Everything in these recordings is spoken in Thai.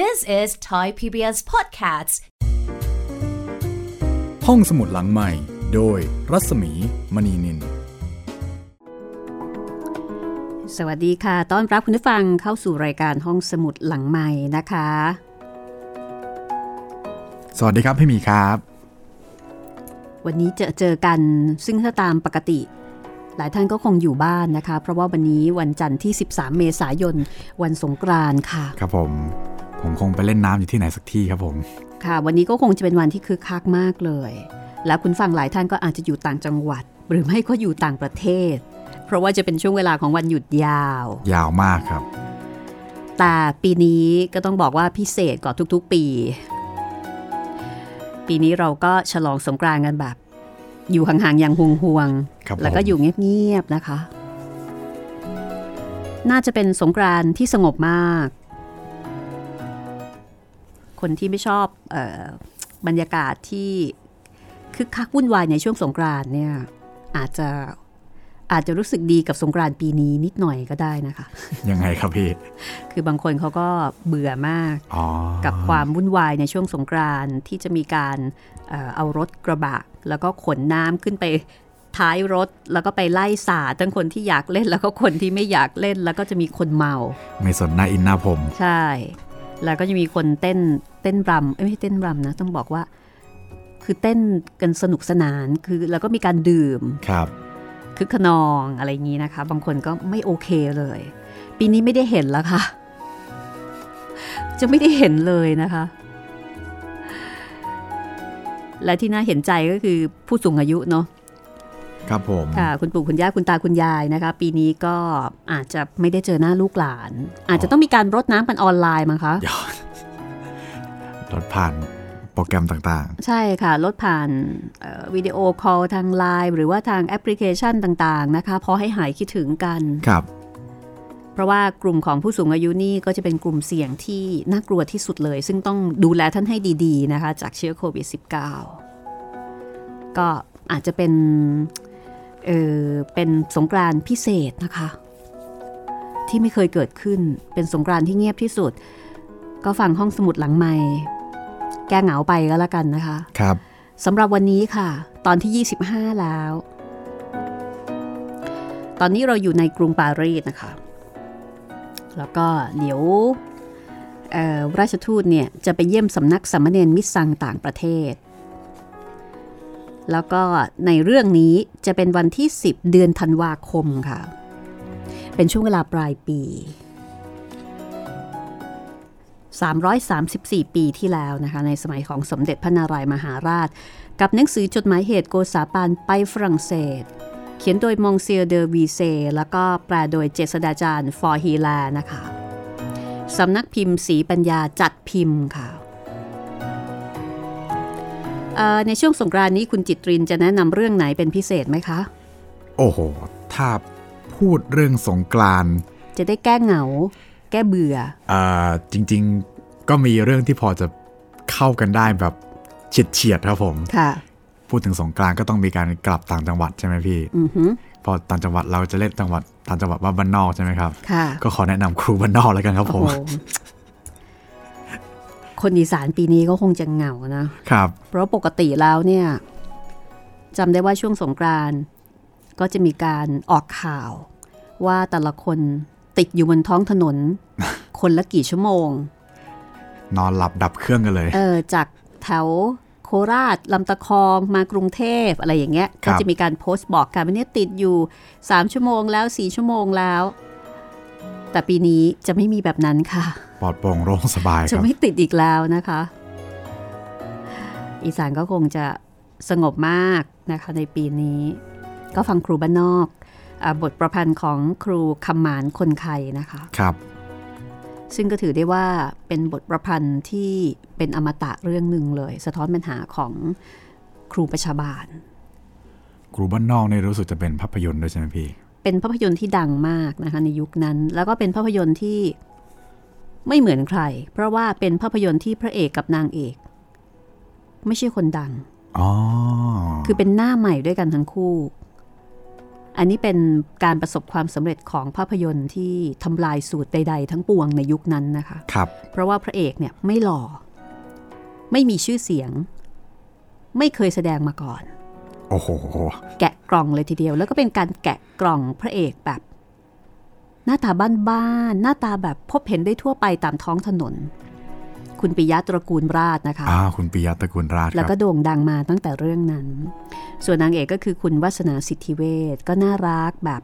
This is Thai PBS Podcasts ห้องสมุดหลังใหม่ โดยรัศมีมณีนิน สวัสดีค่ะ ต้อนรับคุณผู้ฟังเข้าสู่รายการห้องสมุดหลังใหม่นะคะ สวัสดีครับพี่หมีครับ วันนี้จะเจอกันซึ่งถ้าตามปกติหลายท่านก็คงอยู่บ้านนะคะ เพราะว่าวันนี้วันจันทร์ที่ 13 เมษายน วันสงกรานต์ค่ะ ครับผม ผมคงไปเล่นน้ำอยู่ที่ไหนสักที่ครับผม ค่ะ วันนี้ก็คงจะเป็นวันที่คึกคักมากเลย และคุณฟังหลายท่านก็อาจจะอยู่ต่างจังหวัด หรือไม่ก็อยู่ต่างประเทศ เพราะว่าจะเป็นช่วงเวลาของวันหยุดยาว ยาวมากครับ แต่ปีนี้ก็ต้องบอกว่าพิเศษกว่าทุกๆ ปี ปีนี้เราก็ฉลองสงกรานต์กันแบบ อยู่ห่างๆอย่างห่วงครับๆแล้วก็ผมอยู่เงียบๆนะคะ น่าจะเป็นสงกรานต์ที่สงบมาก คนที่ไม่ชอบเออบรรยากาศที่คึกคักวุ่นวายในช่วงสงกรานต์เนี่ยอาจจะอาจจะรู้สึกดีกับสงกรานต์ปีนี้นิดหน่อยก็ได้นะคะ ยังไงครับพี่ คือบางคนเขาก็เบื่อมากอ๋อกับความวุ่นวายในช่วงสงกรานต์ที่จะมีการเอ่อเอารถกระบะ แล้วก็ขนน้ำขึ้นไปท้ายรถแล้วก็ไปไล่สาดทั้งคนที่อยากเล่นแล้วก็คนที่ไม่อยากเล่นแล้วก็จะมีคนเมา ไม่สนหน้าอินหน้าผม ใช่ แล้วก็จะมีคนเต้นเต้นรำเอ้ยไม่ใช่เต้นรำนะต้องบอกว่า คือเต้นกันสนุกสนานคือแล้วก็มีการดื่มครับคึกขนองอะไรอย่างนี้นะคะ บางคนก็ไม่โอเคเลย ปีนี้ไม่ได้เห็นแล้วค่ะ จะไม่ได้เห็นเลยนะคะ และที่น่าเห็นใจก็คือผู้สูงอายุเนาะ ครับผมค่ะคุณปู่คุณย่าคุณตาคุณยายนะคะ ปีนี้ก็อาจจะไม่ได้เจอหน้าลูกหลาน อาจจะต้องมีการรดน้ำกันออนไลน์มั้งคะยอดรถผ่านโปรแกรมต่างใช่ค่ะลดผ่านเอ่อวิดีโอคอลทางไลน์หรือว่าทางแอปพลิเคชันต่างๆนะคะพอให้หายคิดถึงกันๆครับ เพราะว่ากลุ่มของผู้สูงอายุนี่ก็จะเป็นกลุ่มเสี่ยงที่น่ากลัวที่สุดเลย ซึ่งต้องดูแลท่านให้ดี ๆ นะคะ จากเชื้อโควิด -19 ก็อาจจะเป็น เออเป็นสงกรานต์พิเศษนะคะ ที่ไม่เคยเกิดขึ้นเป็นสงกรานต์ที่เงียบที่สุด ก็ฟังห้องสมุดหลังใหม่ แก้เหงาไปก็แล้วกันนะคะครับสำหรับวันนี้ค่ะ ตอนที่ 25 แล้ว ตอนนี้เราอยู่ในกรุงปารีสนะคะ แล้วก็เดี๋ยวเอ่อราชทูตเนี่ยจะไปเยี่ยมสำนักสามเณรมิตรสังต่างประเทศ แล้วก็ในเรื่องนี้จะเป็นวันที่ 10 เดือนธันวาคมค่ะ เป็นช่วงเวลาปลายปี 334 ปีที่แล้วนะคะ ในสมัยของสมเด็จพระนารายมหาราช กับหนังสือจดหมายเหตุโกษาปานไปฝรั่งเศส เขียนโดยมองซิเออร์เดอวีเซ แล้วก็แปลโดยเจษฎาจารย์ฟ. ฮีแลร์นะคะสำนักพิมพ์ศรีปัญญาจัดพิมพ์ค่ะ ในช่วงสงกรานต์นี้คุณจิตรินจะแนะนำเรื่องไหนเป็นพิเศษไหมคะ โอ้โห ถ้าพูดเรื่องสงกรานต์จะได้แก้เหงา แก้เบื่ออ่าจริงๆก็มีเรื่องที่พอจะเข้ากันได้แบบเฉียดเฉียดๆครับผมค่ะ พูดถึงสงกรานต์ก็ต้องมีการกลับต่างจังหวัดใช่ไหมพี่อือหือพอต่างจังหวัดเราจะเล่นจังหวัดต่างจังหวัดว่าบ้านนอกใช่ไหมครับค่ะก็ขอแนะนำครูบ้านนอกแล้วกันครับผโอ้มโห คนอีสานปีนี้ก็คงจะเหงานะครับ เพราะปกติแล้วเนี่ยจำได้ว่าช่วงสงกรานต์ก็จะมีการออกข่าวว่าแต่ละคนติดอยู่บนท้องถนน คนละกี่ชั่วโมง นอนหลับดับเครื่องกันเลย เออจากแถวโคราชลำตะคองมากรุงเทพอะไรอย่างเงี้ยครัก็บจะมีการโพสต์บอกกันว่าเนี่ยติดอยู่ 3 ชั่วโมงแล้ว 4 ชั่วโมงแล้ว แต่ปีนี้จะไม่มีแบบนั้นค่ะ ปลอดโปร่งโล่งสบายคจะรับไม่ติดอีกแล้วนะคะ อีสานก็คงจะสงบมากนะคะในปีนี้ ก็ฟังครูบ้านนอกอาบทประพันธ์ของครูคำหมานคนไทยนะคะครับ ซึ่งก็ถือได้ว่าเป็นบทประพันธ์ที่เป็นอมตะเรื่องหนึ่งเลย สะท้อนปัญหาของครูประชาบาล ครูบ้านนอกเนี่ยรู้สึกจะเป็นภาพยนตร์ด้วยใช่ไหมพี่ เป็นภาพยนตร์ที่ดังมากนะคะในยุคนั้น แล้วก็เป็นภาพยนตร์ที่ ไม่เหมือนใคร เพราะว่าเป็นภาพยนตร์ที่พระเอกกับนางเอก ไม่ใช่คนดังอ๋อคือเป็นหน้าใหม่ด้วยกันทั้งคู่ อันนี้เป็นการประสบความสำเร็จของภาพยนตร์ที่ทำลายสูตรใด ๆ ทั้งปวงในยุคนั้นนะคะครับ เพราะว่าพระเอกเนี่ยไม่หล่อ ไม่มีชื่อเสียง ไม่เคยแสดงมาก่อน โอ้โห แกะกล่องเลยทีเดียว แล้วก็เป็นการแกะกล่องพระเอกแบบ หน้าตาบ้านๆหน้าตาแบบพบเห็นได้ทั่วไปตามท้องถนน คุณปิยะตระกูลราชนะคะอ่าคุณปิยะตระกูลราชคแล้วรับก็โด่งดังมาตั้งแต่เรื่องนั้น ส่วนนางเอกก็คือคุณวัสนาสิทธิเวชก็น่ารักแบบ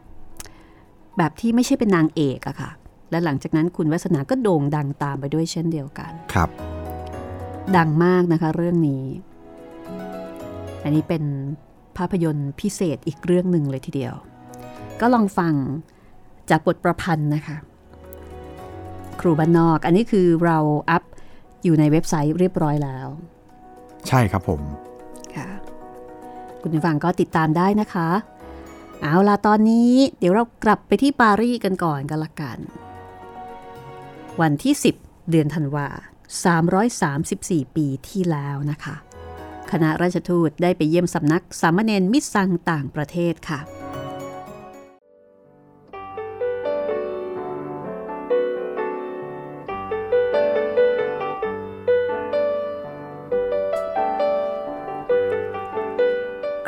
แบบที่ไม่ใช่เป็นนางเอกอะค่ะ และหลังจากนั้นคุณวัสนาก็โด่งดังตามไปด้วยเช่นเดียวกันครับ ดังมากนะคะเรื่องนี้ อันนี้เป็นภาพยนตร์พิเศษอีกเรื่องหนึ่งเลยทีเดียว ก็ลองฟัง จากบทประพันธ์นะคะ ครูบ้านนอกอันนี้คือเราอัพอยู่ในเว็บไซต์เรียบร้อยแล้ว ใช่ครับผมค่ะคุณผู้ฟังก็ติดตามได้นะคะ เอาล่ะตอนนี้เดี๋ยวเรากลับไปที่ปารีสกันก่อนกันละกัน วันที่ 10 เดือนธันวา334 ปีที่แล้วนะคะ คณะราชทูตได้ไปเยี่ยมสำนักสามเณรมิตรสังต่างประเทศค่ะ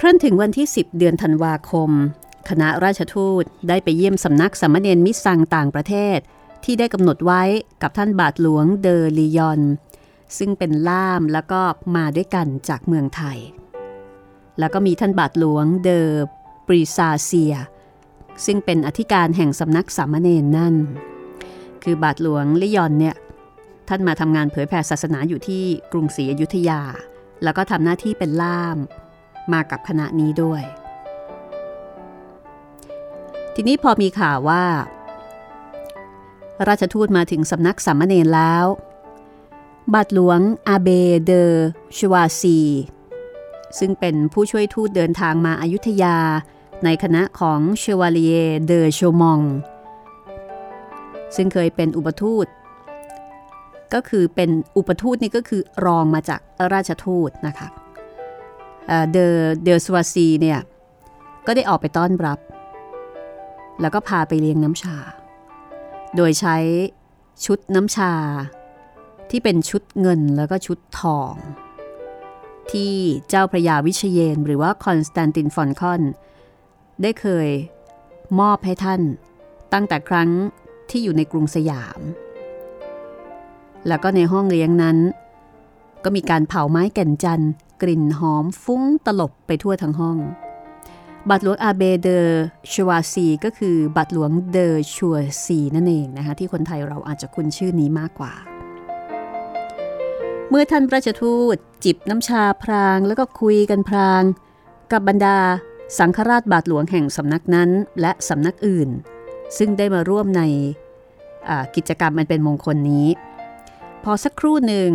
ครั้นถึงวันที่ 10 เดือนธันวาคม คณะราชทูตได้ไปเยี่ยมสำนักสามเณรมิสซังต่างประเทศ ที่ได้กำหนดไว้กับท่านบาทหลวงเดอลียอน ซึ่งเป็นล่ามแล้วก็มาด้วยกันจากเมืองไทย แล้วก็มีท่านบาทหลวงเดอปรีซาเซีย ซึ่งเป็นอธิการแห่งสำนักสามเณรนั่น คือบาทหลวงลิยอนเนี่ยท่านมาทำงานเผยแผ่ศาสนาอยู่ที่กรุงศรีอยุธยา แล้วก็ทำหน้าที่เป็นล่าม มากับคณะนี้ด้วย ทีนี้พอมีข่าวว่า ราชทูตมาถึงสำนักสามเณรแล้ว บาทหลวงอาเบเดอชวาซี ซึ่งเป็นผู้ช่วยทูตเดินทางมาอายุทยาในคณะของเชวาลียเดอโชมอง ซึ่งเคยเป็นอุปทูต ก็คือเป็นอุปทูตนี่ก็คือรองมาจากราชทูตนะคะ เดอเดอสวาซีเนี่ยก็ได้ออกไปต้อนรับ แล้วก็พาไปเลี้ยงน้ำชา โดยใช้ชุดน้ำชา ที่เป็นชุดเงินแล้วก็ชุดทอง ที่เจ้าพระยาวิชาเยนทร์ หรือว่าคอนสแตนตินฟอลคอน ได้เคยมอบให้ท่านตั้งแต่ครั้งที่อยู่ในกรุงสยาม แล้วก็ในห้องเลี้ยงนั้น ก็มีการเผาไม้แก่นจันทร์ กลิ่นหอมฟุ้งตลบไปทั่วทั้งห้อง บัตรหลวงอาเบเดอชวาซีก็คือบัตรหลวงเดอชัวซีนั่นเองนะคะที่คนไทยเราอาจจะคุ้นชื่อนี้มากกว่า เมื่อท่านราชทูตจิบน้ำชาพรางแล้วก็คุยกันพราง กับบรรดาสังฆราชบาทหลวงแห่งสำนักนั้นและสำนักอื่น ซึ่งได้มาร่วมในกิจกรรมมันเป็นมงคลนี้ พอสักครู่หนึ่ง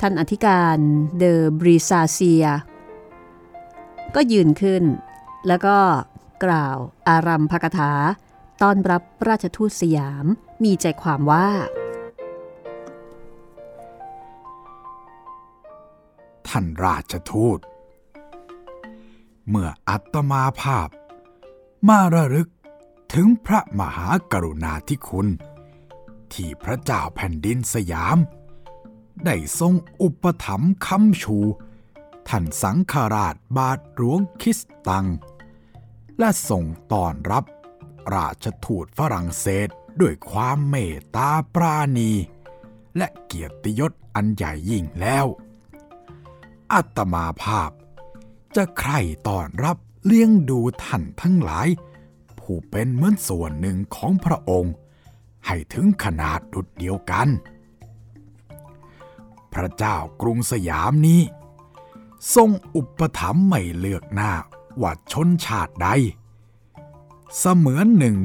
ท่านอธิการเดอบริซาเซีย ก็ยืนขึ้น แล้วก็กล่าวอารัมพกถา ต้อนรับราชทูตสยามมีใจความว่า ท่านราชทูต เมื่ออัตมาภาพ มาระลึกถึงพระมหากรุณาธิคุณ ที่พระเจ้าแผ่นดินสยาม ได้ทรงอุปถัมภ์คำชู ท่านสังฆราชบาทหลวงคิสตัง และส่งต้อนรับราชทูตฝรั่งเศสด้วยความเมตตาปราณี และเกียรติยศอันใหญ่ยิ่งแล้ว อัตมาภาพ จะใครต้อนรับเลี้ยงดูท่านทั้งหลาย ผู้เป็นเหมือนส่วนหนึ่งของพระองค์ ให้ถึงขนาดดุดเดียวกัน พระเจ้ากรุงสยามนี้ ทรงอุปถัมภ์ไม่เลือกหน้าว่าชนชาติใด เสมือนหนึ่ง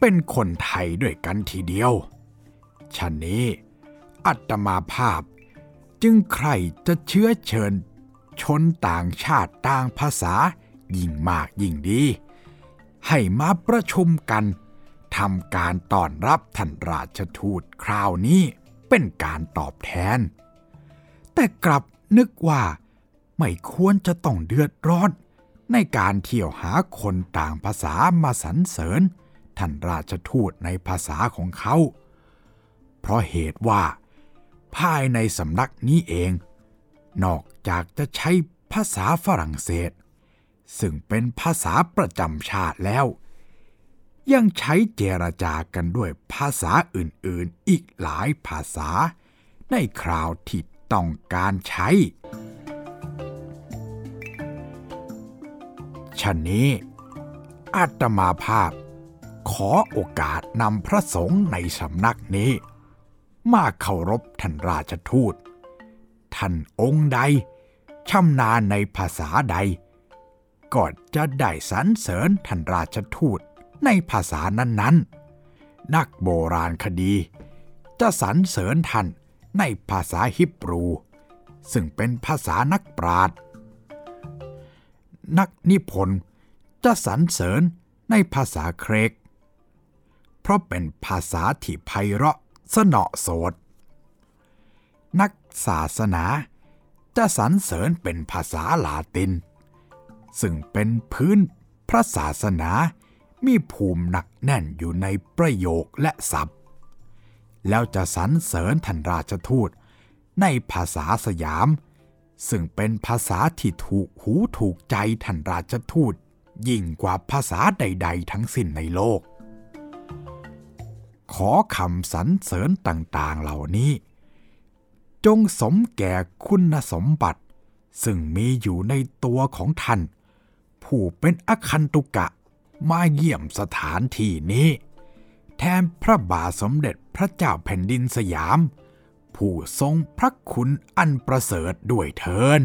เป็นคนไทยด้วยกันทีเดียวฉะนี้อัตมาภาพจึงใครจะเชื้อเชิญ ชนต่างชาติต่างภาษายิ่งมากยิ่งดี ให้มาประชุมกันทำการต้อนรับท่านราชทูตคราวนี้เป็นการตอบแทน แต่กลับนึกว่า ไม่ควรจะต้องเดือดร้อน ในการเที่ยวหาคนต่างภาษามาสรรเสริญ ท่านราชทูตในภาษาของเขา เพราะเหตุว่า ภายในสำนักนี้เอง นอกจากจะใช้ภาษาฝรั่งเศส ซึ่งเป็นภาษาประจำชาติแล้ว ยังใช้เจรจากันด้วยภาษาอื่นๆอีกหลายภาษาในคราวที่ ต้องการใช้ฉะนี้อาตมาภาพ ขอโอกาสนำพระสงฆ์ในสำนักนี้ มาเคารพท่านราชทูต ท่านองค์ใดชำนาญในภาษาใด ก็จะได้สรรเสริญท่านราชทูตในภาษานั้นๆนักโบราณคดี จะสรรเสริญท่าน ในภาษาฮิบรู ซึ่งเป็นภาษานักปราชญ์นักนิพนธ์จะสรรเสริญในภาษาเครก เพราะเป็นภาษาที่ไพเราะสนอโสด นักศาสนาจะสรรเสริญเป็นภาษาลาติน ซึ่งเป็นพื้นพระศาสนามีภูมิหนักแน่นอยู่ในประโยคและศัพท์ แล้วจะสรรเสริญท่านราชทูต ในภาษาสยาม ซึ่งเป็นภาษาที่ถูกหูถูกใจท่านราชทูต ยิ่งกว่าภาษาใด ๆ ทั้งสิ้นในโลก ขอคำสรรเสริญต่าง ๆ เหล่านี้ จงสมแก่คุณสมบัติ ซึ่งมีอยู่ในตัวของท่าน ผู้เป็นอคันตุกะมาเยี่ยมสถานที่นี้ แทนพระบาทสมเด็จพระเจ้าแผ่นดินสยาม ผู้ทรงพระคุณอันประเสริฐด้วยเทิน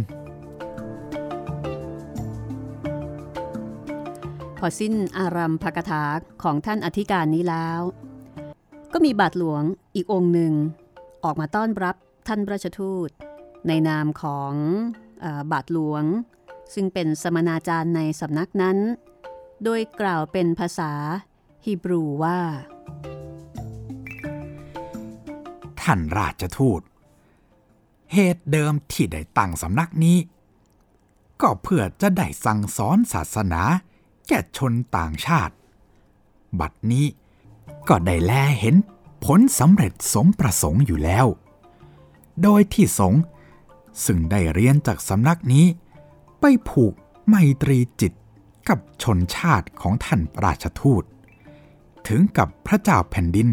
พอสิ้นอารัมภกถาของท่านอธิการนี้แล้ว ก็มีบาทหลวงอีกองค์หนึ่ง ออกมาต้อนรับท่านราชทูต ในนามของอบาทหลวง ซึ่งเป็นสมนาจารย์ในสำนักนั้น โดยกล่าวเป็นภาษาฮีบรูว่า ท่านราชทูต เหตุเดิมที่ได้ตั้งสำนักนี้ ก็เพื่อจะได้สั่งสอนศาสนาแก่ชนต่างชาติ บัดนี้ก็ได้แลเห็นผลสำเร็จสมประสงค์อยู่แล้ว โดยที่สงซึ่งได้เรียนจากสำนักนี้ ไปผูกไมตรีจิตกับชนชาติของท่านราชทูต ถึงกับพระเจ้าแผ่นดิน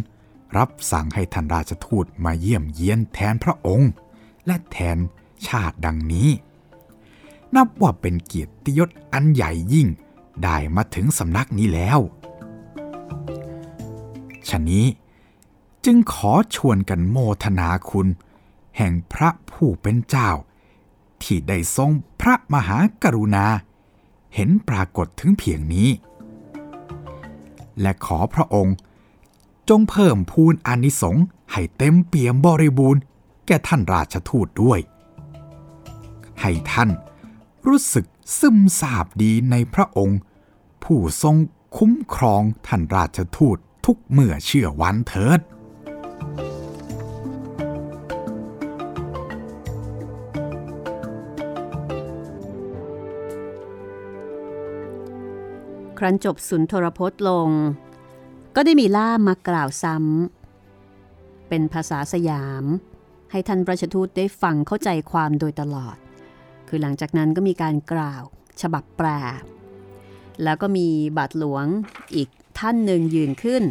รับสั่งให้ท่านราชทูตมาเยี่ยมเยียนแทนพระองค์ และแทนชาติดังนี้ นับว่าเป็นเกียรติยศอันใหญ่ยิ่งได้มาถึงสำนักนี้แล้วฉะนี้จึงขอชวนกันโมทนาคุณ แห่งพระผู้เป็นเจ้า ที่ได้ทรงพระมหากรุณา เห็นปรากฏถึงเพียงนี้ และขอพระองค์ จงเพิ่มพูนอานิสงส์ให้เต็มเปี่ยมบริบูรณ์แก่ท่านราชทูตด้วย ให้ท่านรู้สึกซึมซาบดีในพระองค์ ผู้ทรงคุ้มครองท่านราชทูตทุกเมื่อเชื่อวันเถิด ครั้นจบสุนทรพจน์ลง ก็ได้มีล่ามมากล่าวซ้ำเป็นภาษาสยาม ให้ท่านราชทูตได้ฟังเข้าใจความโดยตลอด คือหลังจากนั้นก็มีการกล่าวฉบับแปล แล้วก็มีบาทหลวงอีกท่านหนึ่งยืนขึ้น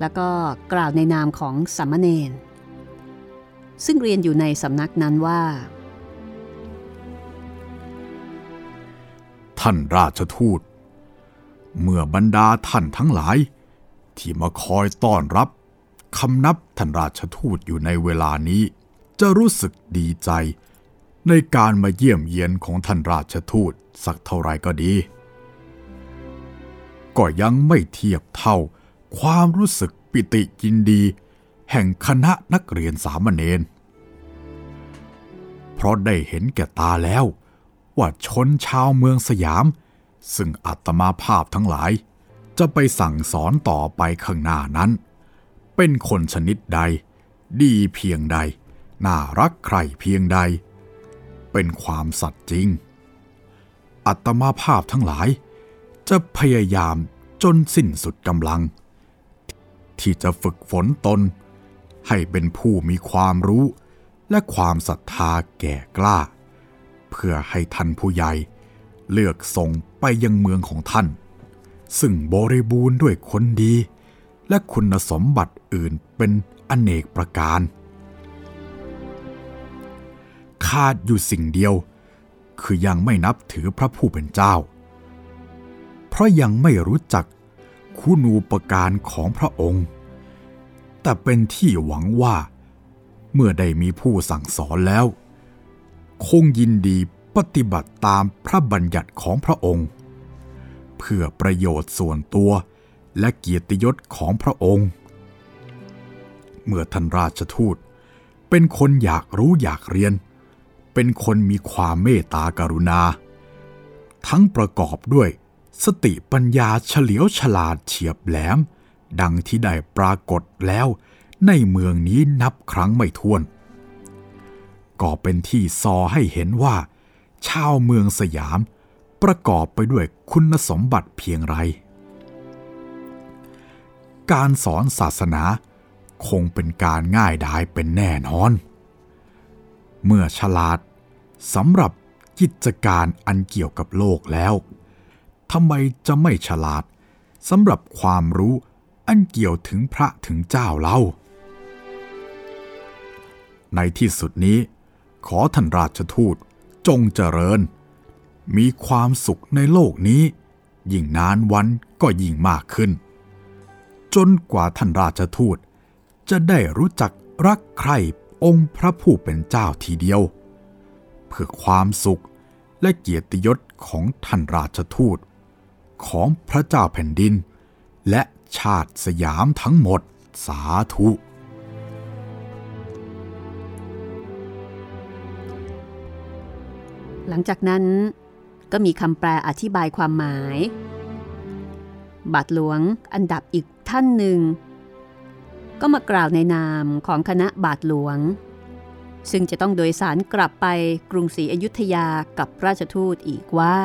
แล้วก็กล่าวในนามของสัมมเนนซึ่งเรียนอยู่ในสำนักนั้นว่า ท่านราชทูต เมื่อบรรดาท่านทั้งหลาย ที่มาคอยต้อนรับคำนับท่านราชทูตอยู่ในเวลานี้ จะรู้สึกดีใจ ในการมาเยี่ยมเยียนของท่านราชทูตสักเท่าไรก็ดี ก็ยังไม่เทียบเท่าความรู้สึกปิติยินดี แห่งคณะนักเรียนสามเณรเพราะได้เห็นแก่ตาแล้ว ว่าชนชาวเมืองสยาม ซึ่งอัตมาภาพทั้งหลาย จะไปสั่งสอนต่อไปข้างหน้านั้น เป็นคนชนิดใด ดีเพียงใด น่ารักใครเพียงใด เป็นความสัตย์จริง อัตมาภาพทั้งหลาย จะพยายามจนสิ้นสุดกำลัง ที่จะฝึกฝนตน ให้เป็นผู้มีความรู้และความศรัทธาแก่กล้า เพื่อให้ท่านผู้ใหญ่ เลือกส่งไปยังเมืองของท่าน ซึ่งบริบูรณ์ด้วยคนดี และคุณสมบัติอื่นเป็นอเนกประการ ขาดอยู่สิ่งเดียว คือยังไม่นับถือพระผู้เป็นเจ้า เพราะยังไม่รู้จักคุณูปการของพระองค์ แต่เป็นที่หวังว่า เมื่อได้มีผู้สั่งสอนแล้ว คงยินดีปฏิบัติตามพระบัญญัติของพระองค์ เพื่อประโยชน์ส่วนตัวและเกียรติยศของพระองค์ เมื่อท่านราชทูตเป็นคนอยากรู้อยากเรียน เป็นคนมีความเมตตากรุณา ทั้งประกอบด้วยสติปัญญาเฉลียวฉลาดเฉียบแหลม ดังที่ได้ปรากฏแล้วในเมืองนี้นับครั้งไม่ถ้วน ก็เป็นที่ซอให้เห็นว่า ชาวเมืองสยาม ประกอบไปด้วยคุณสมบัติเพียงไร การสอนศาสนาคงเป็นการง่ายดายเป็นแน่นอน เมื่อฉลาดสำหรับกิจการอันเกี่ยวกับโลกแล้วทำไมจะไม่ฉลาดสำหรับความรู้อันเกี่ยวถึงพระถึงเจ้าเล่า ในที่สุดนี้ ขอท่านราชทูตจงเจริญ มีความสุขในโลกนี้ ยิ่งนานวันก็ยิ่งมากขึ้น จนกว่าท่านราชทูต จะได้รู้จักรักใคร่องค์พระผู้เป็นเจ้าทีเดียว เพื่อความสุขและเกียรติยศของท่านราชทูต ของพระเจ้าแผ่นดิน และชาติสยามทั้งหมดสาธุ หลังจากนั้นก็มีคำแปลอธิบายความหมาย บาทหลวงอันดับอีกท่านหนึ่ง ก็มากล่าวในนามของคณะบาทหลวง ซึ่งจะต้องโดยสารกลับไปกรุงศรีอยุธยากับราชทูตอีกว่า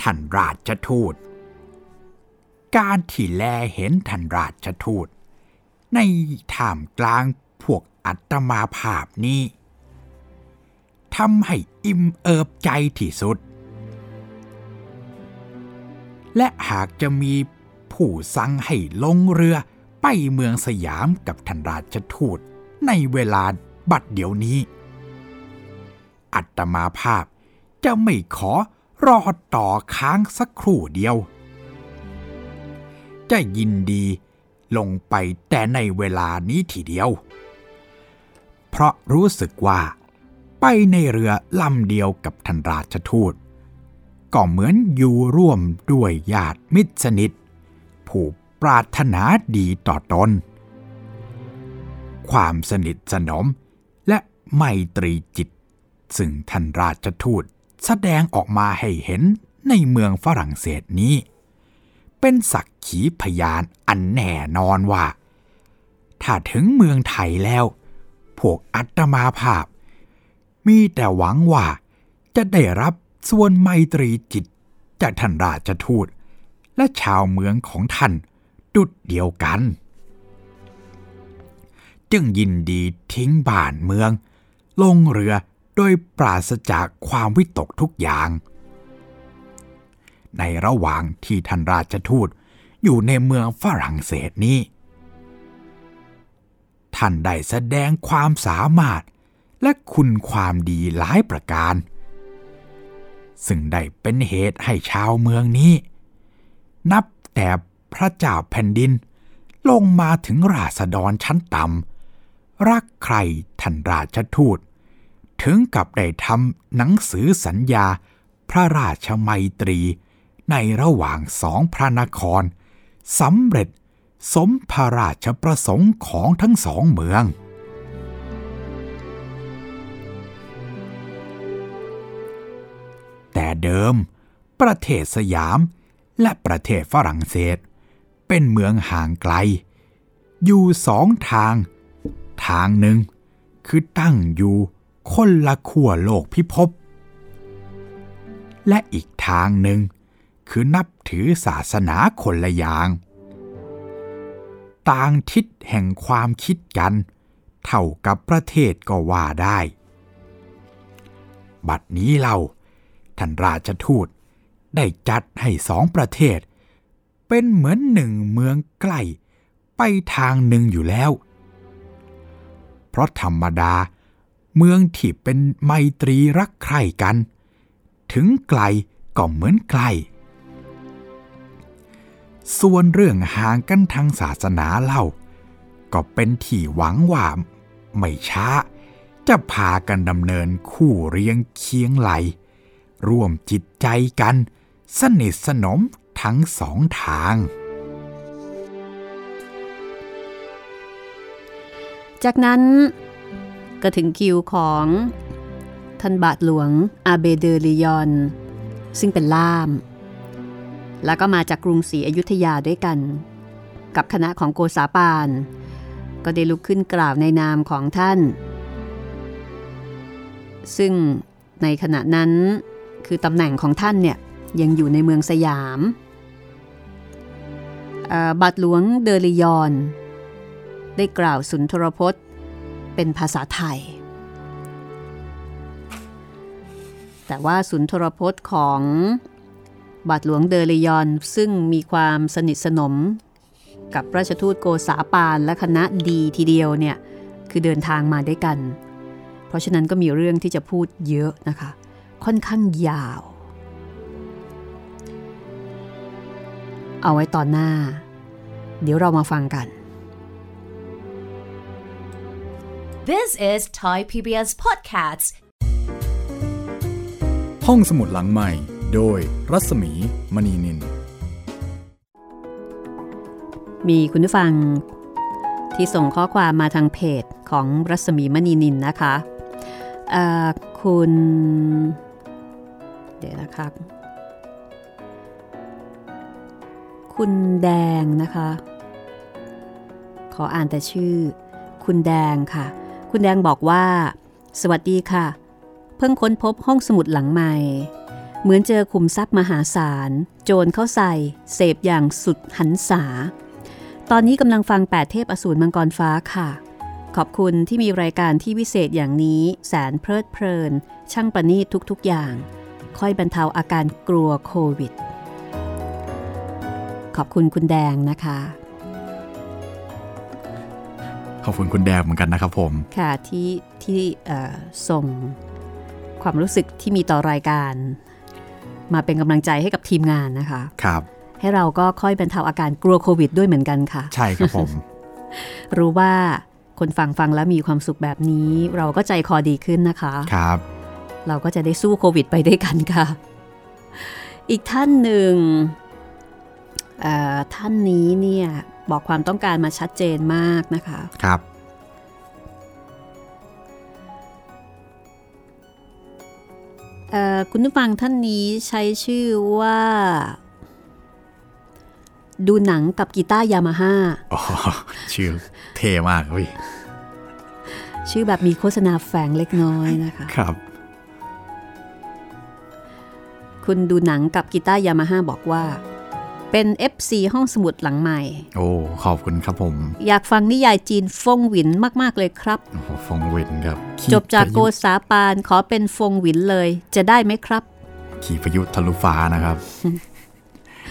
ท่านราชทูต การที่แลเห็นท่านราชทูต ในท่ามกลางพวก อัตมาภาพนี้ทำให้อิ่มเอิบใจที่สุด และหากจะมีผู้สั่งให้ลงเรือไปเมืองสยามกับท่านราชทูตในเวลาบัดเดี๋ยวนี้ อัตมาภาพจะไม่ขอรอต่อค้างสักครู่เดียว จะยินดีลงไปแต่ในเวลานี้ทีเดียว เพราะรู้สึกว่า ไปในเรือลำเดียวกับท่านราชทูต ก็เหมือนอยู่ร่วมด้วยญาติมิตรสนิท ผู้ปรารถนาดีต่อตน ความสนิทสนมและไมตรีจิต ซึ่งท่านราชทูตแสดงออกมาให้เห็นในเมืองฝรั่งเศสนี้ เป็นสักขีพยานอันแน่นอนว่า ถ้าถึงเมืองไทยแล้ว พวกอัตมาภาพ มีแต่หวังว่าจะได้รับส่วนไมตรีจิตจากท่านราชทูต และชาวเมืองของท่านดุดเดียวกัน จึงยินดีทิ้งบ้านเมือง ลงเรือโดยปราศจากความวิตกทุกอย่าง ในระหว่างที่ท่านราชทูตอยู่ในเมืองฝรั่งเศสนี้ ท่านได้แสดงความสามารถ และคุณความดีหลายประการ ซึ่งได้เป็นเหตุให้ชาวเมืองนี้ นับแต่พระเจ้าแผ่นดิน ลงมาถึงราษฎรชั้นต่ำรักใครท่านราชทูต ถึงกับได้ทำหนังสือสัญญาพระราชมัยตรีในระหว่างสองพระนครสำเร็จ สมพระราชประสงค์ของทั้งสองเมือง แต่เดิม ประเทศสยามและประเทศฝรั่งเศส เป็นเมืองห่างไกล อยู่สองทาง ทางหนึ่งคือตั้งอยู่คนละขั้วโลกพิภพ และอีกทางหนึ่งคือนับถือศาสนาคนละอย่าง ต่างทิศแห่งความคิดกัน เท่ากับประเทศก็ว่าได้ บัดนี้เราท่านราชทูตได้จัดให้สองประเทศ เป็นเหมือนหนึ่งเมืองใกล้ไปทางหนึ่งอยู่แล้ว เพราะธรรมดา เมืองที่เป็นไมตรีรักใคร่กัน ถึงไกลก็เหมือนไกล ส่วนเรื่องห่างกันทางศาสนาเล่า ก็เป็นที่หวังว่าไม่ช้า จะพากันดำเนินคู่เรียงเคียงไหล ร่วมจิตใจกัน สนิทสนมทั้งสองทาง จากนั้นก็ถึงคิวของท่านบาทหลวงอาเบเดริยอน ซึ่งเป็นล่าม แล้วก็มาจากกรุงศรีอยุธยาด้วยกัน กับคณะของโกษาปาน ก็ได้ลุกขึ้นกล่าวในนามของท่าน ซึ่งในขณะนั้นคือตำแหน่งของท่านเนี่ยยังอยู่ในเมืองสยามบัตรหลวงเดริยอน ได้กล่าวสุนทรพจน์ เป็นภาษาไทย แต่ว่าสุนทรพจน์ของ บาทหลวงเดอริยอนซึ่งมีความสนิทสนม กับราชทูตโกษาปานและคณะดีทีเดียวเนี่ยคือเดินทางมาด้วยกัน เพราะฉะนั้นก็มีเรื่องที่จะพูดเยอะนะคะ ค่อนข้างยาว เอาไว้ตอนหน้า เดี๋ยวเรามาฟังกัน This is Thai PBS Podcasts. ห้องสมุดหลังใหม่ โดยรัศมีมณีนิน มีคุณผู้ฟังที่ส่งข้อความมาทางเพจของรัศมีมณีนินนะคะคุณ เดี๋ยวนะครับ คุณแดงนะคะ ขออ่านแต่ชื่อ คุณแดงค่ะ คุณแดงบอกว่า สวัสดีค่ะ เพิ่งค้นพบห้องสมุดหลังใหม่ เหมือนเจอคุมทรัพย์มหาศาล โจรเข้าใส่ เสพอย่างสุดหันษา ตอนนี้กำลังฟังแปดเทพอสูรมังกรฟ้าค่ะ ขอบคุณที่มีรายการที่วิเศษอย่างนี้ แสนเพลิดเพลิน ช่างประณีตทุกๆอย่าง ค่อยบรรเทาอาการกลัวโควิด ขอบคุณคุณแดงนะคะขอบคุณคุณแดงเหมือนกันนะครับผม ค่ะที่ที่ส่งความรู้สึกที่มีต่อรายการ มาเป็นกำลังใจให้กับทีมงานนะคะ ครับ ให้เราก็ค่อยบรรเทาอาการกลัวโควิดด้วยเหมือนกันค่ะ ใช่ครับผม รู้ว่าคนฟังฟังแล้วมีความสุขแบบนี้ เราก็ใจคอดีขึ้นนะคะ ครับ เราก็จะได้สู้โควิดไปด้วยกันค่ะ อีกท่านหนึ่งท่านนี้เนี่ยบอกความต้องการมาชัดเจนมากนะคะ ครับ คุณผู้ฟังท่านนี้ใช้ชื่อว่า ดูหนังกับกีตาร์ยามาฮ่าอ๋อชื่อเท่มากเว้ยชื่อแบบมีโฆษณาแฝงเล็กน้อยนะคะ ครับ คุณดูหนังกับกีตาร์ยามาฮ่าบอกว่า เป็น FC ห้องสมุดหลังไมค์ โอ้ ขอบคุณครับผม อยากฟังนิยายจีนฟงหวินมาก ๆ เลยครับ โอ้โหฟงวินครับ จบจากโกษาปานขอเป็นฟงหวินเลย จะได้ไหมครับ ขี่พายุทะลุฟ้านะครับ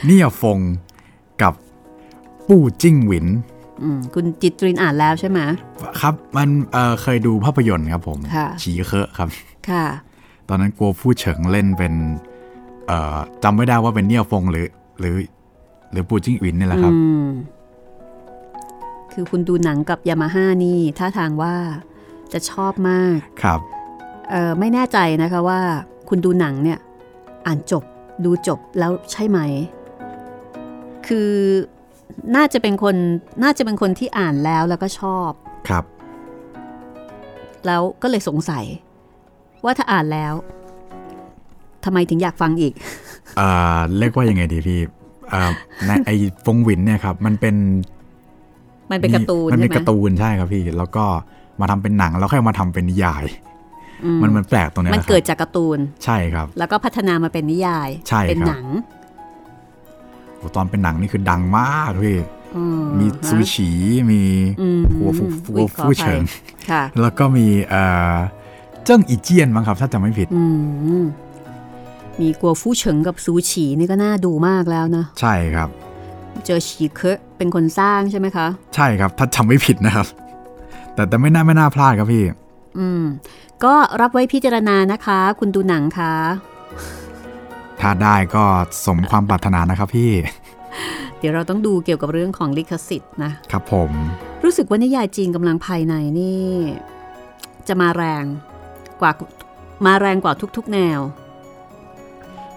เนี่ยฟงกับปู่จิ้งหวินคุณจิตรินอ่านแล้วใช่ไหมครับมันเเคยดูภาพยนตร์ครับผมค่ะฉีเคอะครับ ค่ะ ตอนนั้นกลัวผู้เฉิงเล่นเป็นจำไม่ได้ว่าเป็นเนี่ยฟงหรือ หรือ หรือปูจิ้งอินนี่แหละครับ คือคุณดูหนังกับยามาฮ่านี่ท่าทางว่าจะชอบมาก ครับเออไม่แน่ใจนะคะว่า คุณดูหนังเนี่ย อ่านจบดูจบแล้วใช่ไหม คือน่าจะเป็นคนน่าจะเป็นคนที่อ่านแล้วแล้วก็ชอบ ครับ แล้วก็เลยสงสัย ว่าถ้าอ่านแล้วทำไมถึงอยากฟังอีก อ่า เรียกว่ายังไงดีพี่อ่าใน ไอฟงวินเนี่ยครับมันเป็นมันเป็นการ์ตูนมันใช่เป็นไหมการ์ตูนใช่ครับพี่ แล้วก็มาทำเป็นหนังแล้วค่อยมาทำเป็นนิยายอืมันมันแปลกตรงเนี้ยมันนะครับเกิดจากการ์ตูนใช่ครับ แล้วก็พัฒนามาเป็นนิยายใช่ครับเป็นหนังโอ้ตอนเป็นหนังนี่คือดังมากพี่อืมีฮะซูชิมีอืมกัวฟูอุ๊กัวยขอฟูอภัยเฉิงค่ะแล้วก็มีเอ่อเจิ้งอีเจียนมั้งครับ ถ้าจำไม่ผิดอื มมีกัวฟู่เฉิงกับซูฉีนี่ก็น่าดูมากแล้วนะ ใช่ครับ เจอฉีเคอะเป็นคนสร้างใช่ไหมคะ ใช่ครับ ถ้าจำไม่ผิดนะครับ แต่แต่ไม่น่าไม่น่าพลาดครับพี่ อืม ก็รับไว้พิจารณานะคะ คุณดูหนังคะถ้าได้ก็สมความปรารถนานะครับพี่ เดี๋ยวเราต้องดูเกี่ยวกับเรื่องของลิขสิทธิ์นะ ครับผม รู้สึกว่านิยายจีนกำลังภายในนี่ จะมาแรงกว่ามาแรงกว่าทุกๆแนว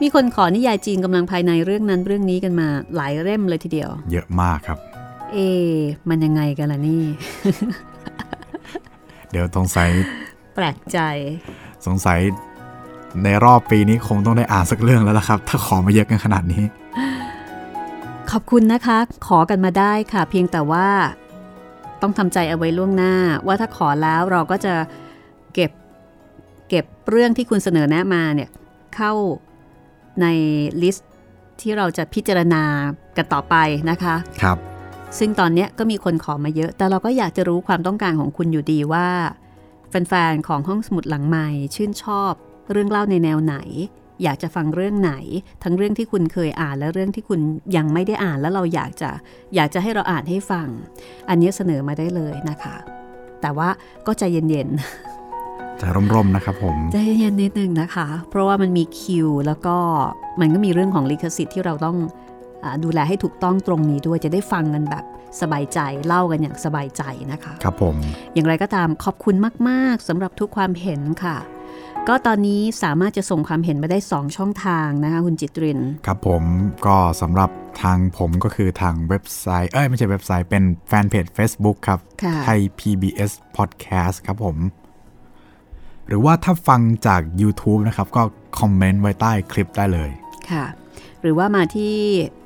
มีคนขอนิยายจีนกำลังภายในเรื่องนั้นเรื่องนี้กันมาหลายเล่มเลยทีเดียว เยอะมากครับ เอะมันยังไงกันล่ะนี่ เดี๋ยวสงสัยแปลกใจ สงสัยในรอบปีนี้คงต้องได้อ่านสักเรื่องแล้วล่ะครับ ถ้าขอมาเยอะกันขนาดนี้ ขอบคุณนะคะ ขอกันมาได้ค่ะ เพียงแต่ว่า ต้องทำใจเอาไว้ล่วงหน้า ว่าถ้าขอแล้วเราก็จะเก็บ เก็บเรื่องที่คุณเสนอแนะมาเนี่ย เข้า ในลิสต์ที่เราจะพิจารณากันต่อไปนะคะครับ ซึ่งตอนเนี้ยก็มีคนขอมาเยอะ แต่เราก็อยากจะรู้ความต้องการของคุณอยู่ดีว่า แฟนๆของห้องสมุดหลังใหม่ชื่นชอบเรื่องเล่าในแนวไหน อยากจะฟังเรื่องไหน ทั้งเรื่องที่คุณเคยอ่านและเรื่องที่คุณยังไม่ได้อ่านแล้วเราอยากจะอยากจะให้เราอ่านให้ฟัง อันนี้เสนอมาได้เลยนะคะ แต่ว่าก็ใจเย็นๆ จะร่มๆนะครับผมใจเย็นๆนิดนึงนะคะ เพราะว่ามันมีคิว แล้วก็มันก็มีเรื่องของลิขสิทธิ์ที่เราต้องอาดูแลให้ถูกต้องตรงนี้ด้วยจะได้ฟังกันแบบสบายใจเล่ากันอย่างสบายใจนะคะ ครับผม อย่างไรก็ตามขอบคุณมาก ๆสำหรับทุกความเห็นค่ะ ก็ตอนนี้สามารถจะส่งความเห็นมาได้ 2 ช่องทางนะคะคุณจิตริน ครับผมก็สำหรับทางผมก็คือทางเว็บไซต์ เอ้ยไม่ใช่เว็บไซต์เป็นแฟนเพจ Facebook ครับค่ะไทย PBS Podcast ครับผม หรือว่าถ้าฟังจาก YouTube นะครับ ก็คอมเมนต์ไว้ใต้คลิปได้เลยค่ะ หรือว่ามาที่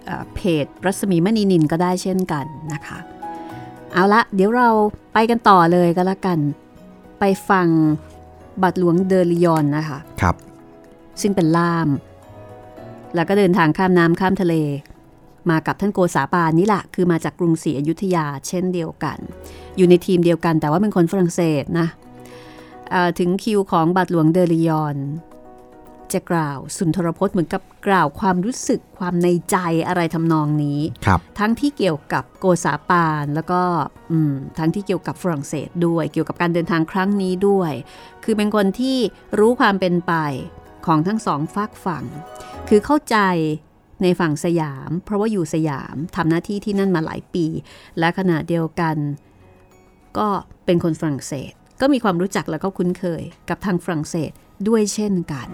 เอ่อเพจรัศมีมณีนินก็ได้เช่นกันนะคะ เอาละเดี๋ยวเราไปกันต่อเลยก็แล้วกัน ไปฟังบัตรหลวงเดอริยอนนะคะครับ ซึ่งเป็นล่าม แล้วก็เดินทางข้ามน้ำข้ามทะเล มากับท่านโกษาปานนี่แหละคือมาจากกรุงศรีอยุธยาเช่นเดียวกัน อยู่ในทีมเดียวกันแต่ว่าเป็นคนฝรั่งเศสนะเอ่อ ถึงคิวของบัตรหลวงเดอริยอน จะกล่าวสุนทรพจน์เหมือนกับกล่าวความรู้สึกความในใจอะไรทำนองนี้ครับทั้งที่เกี่ยวกับโกษาปานแล้วก็อืมทั้งที่เกี่ยวกับฝรั่งเศสด้วย เกี่ยวกับการเดินทางครั้งนี้ด้วย คือเป็นคนที่รู้ความเป็นไปของทั้งสองฝากฝั่ง คือเข้าใจในฝั่งสยาม เพราะว่าอยู่สยามทำหน้าที่ที่นั่นมาหลายปี และขณะเดียวกัน ก็เป็นคนฝรั่งเศส ก็มีความรู้จักแล้วก็คุ้นเคยกับทางฝรั่งเศสด้วยเช่นกัน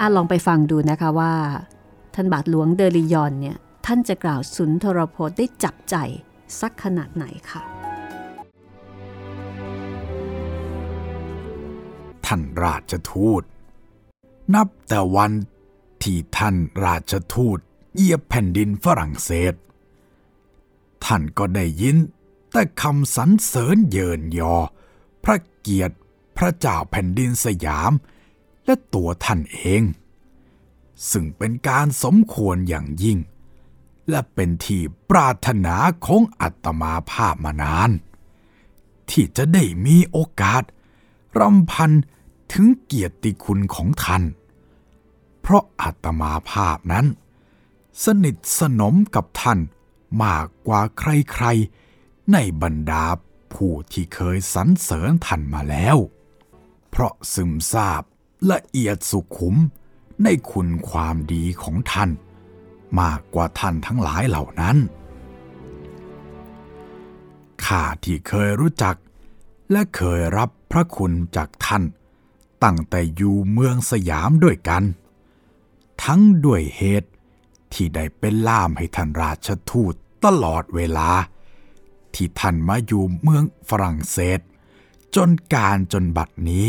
อะลองไปฟังดูนะคะว่า ท่านบาทหลวงเดอริยอนเนี่ยท่านจะกล่าวสุนทรพจน์ได้จับใจสักขนาดไหนค่ะ ท่านราชทูต นับแต่วันที่ท่านราชทูตเยียบแผ่นดินฝรั่งเศส ท่านก็ได้ยินแต่คำสรรเสริญเยินยอ พระเกียรติพระเจ้าแผ่นดินสยาม และตัวท่านเอง ซึ่งเป็นการสมควรอย่างยิ่ง และเป็นที่ปรารถนาของอัตมาภาพมานาน ที่จะได้มีโอกาสรำพันถึงเกียรติคุณของท่าน เพราะอาตมาภาพนั้น สนิทสนมกับท่านมากกว่าใครๆในบรรดา ผู้ที่เคยสรรเสริญท่านมาแล้ว เพราะซึมซาบละเอียดสุขุมในคุณความดีของท่าน มากกว่าท่านทั้งหลายเหล่านั้น ข้าที่เคยรู้จัก และเคยรับพระคุณจากท่าน ตั้งแต่อยู่เมืองสยามด้วยกัน ทั้งด้วยเหตุที่ได้เป็นล่ามให้ท่านราชทูตตลอดเวลา ที่ท่านมาอยู่เมืองฝรั่งเศส จนการจนบัดนี้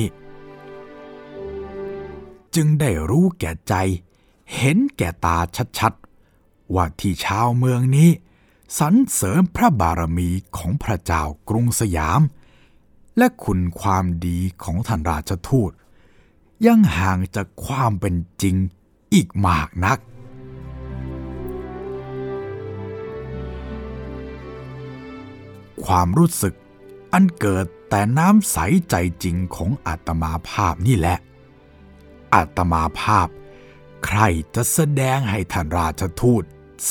จึงได้รู้แก่ใจ เห็นแก่ตาชัดๆ ว่าที่ชาวเมืองนี้สรรเสริมพระบารมีของพระเจ้ากรุงสยาม และคุณความดีของท่านราชทูต ยังห่างจากความเป็นจริงอีกมากนัก ความรู้สึกอันเกิดแต่น้ำใสใจจริงของอาตมาภาพนี่แหละ อาตมาภาพ ใครจะแสดงให้ท่านราชทูต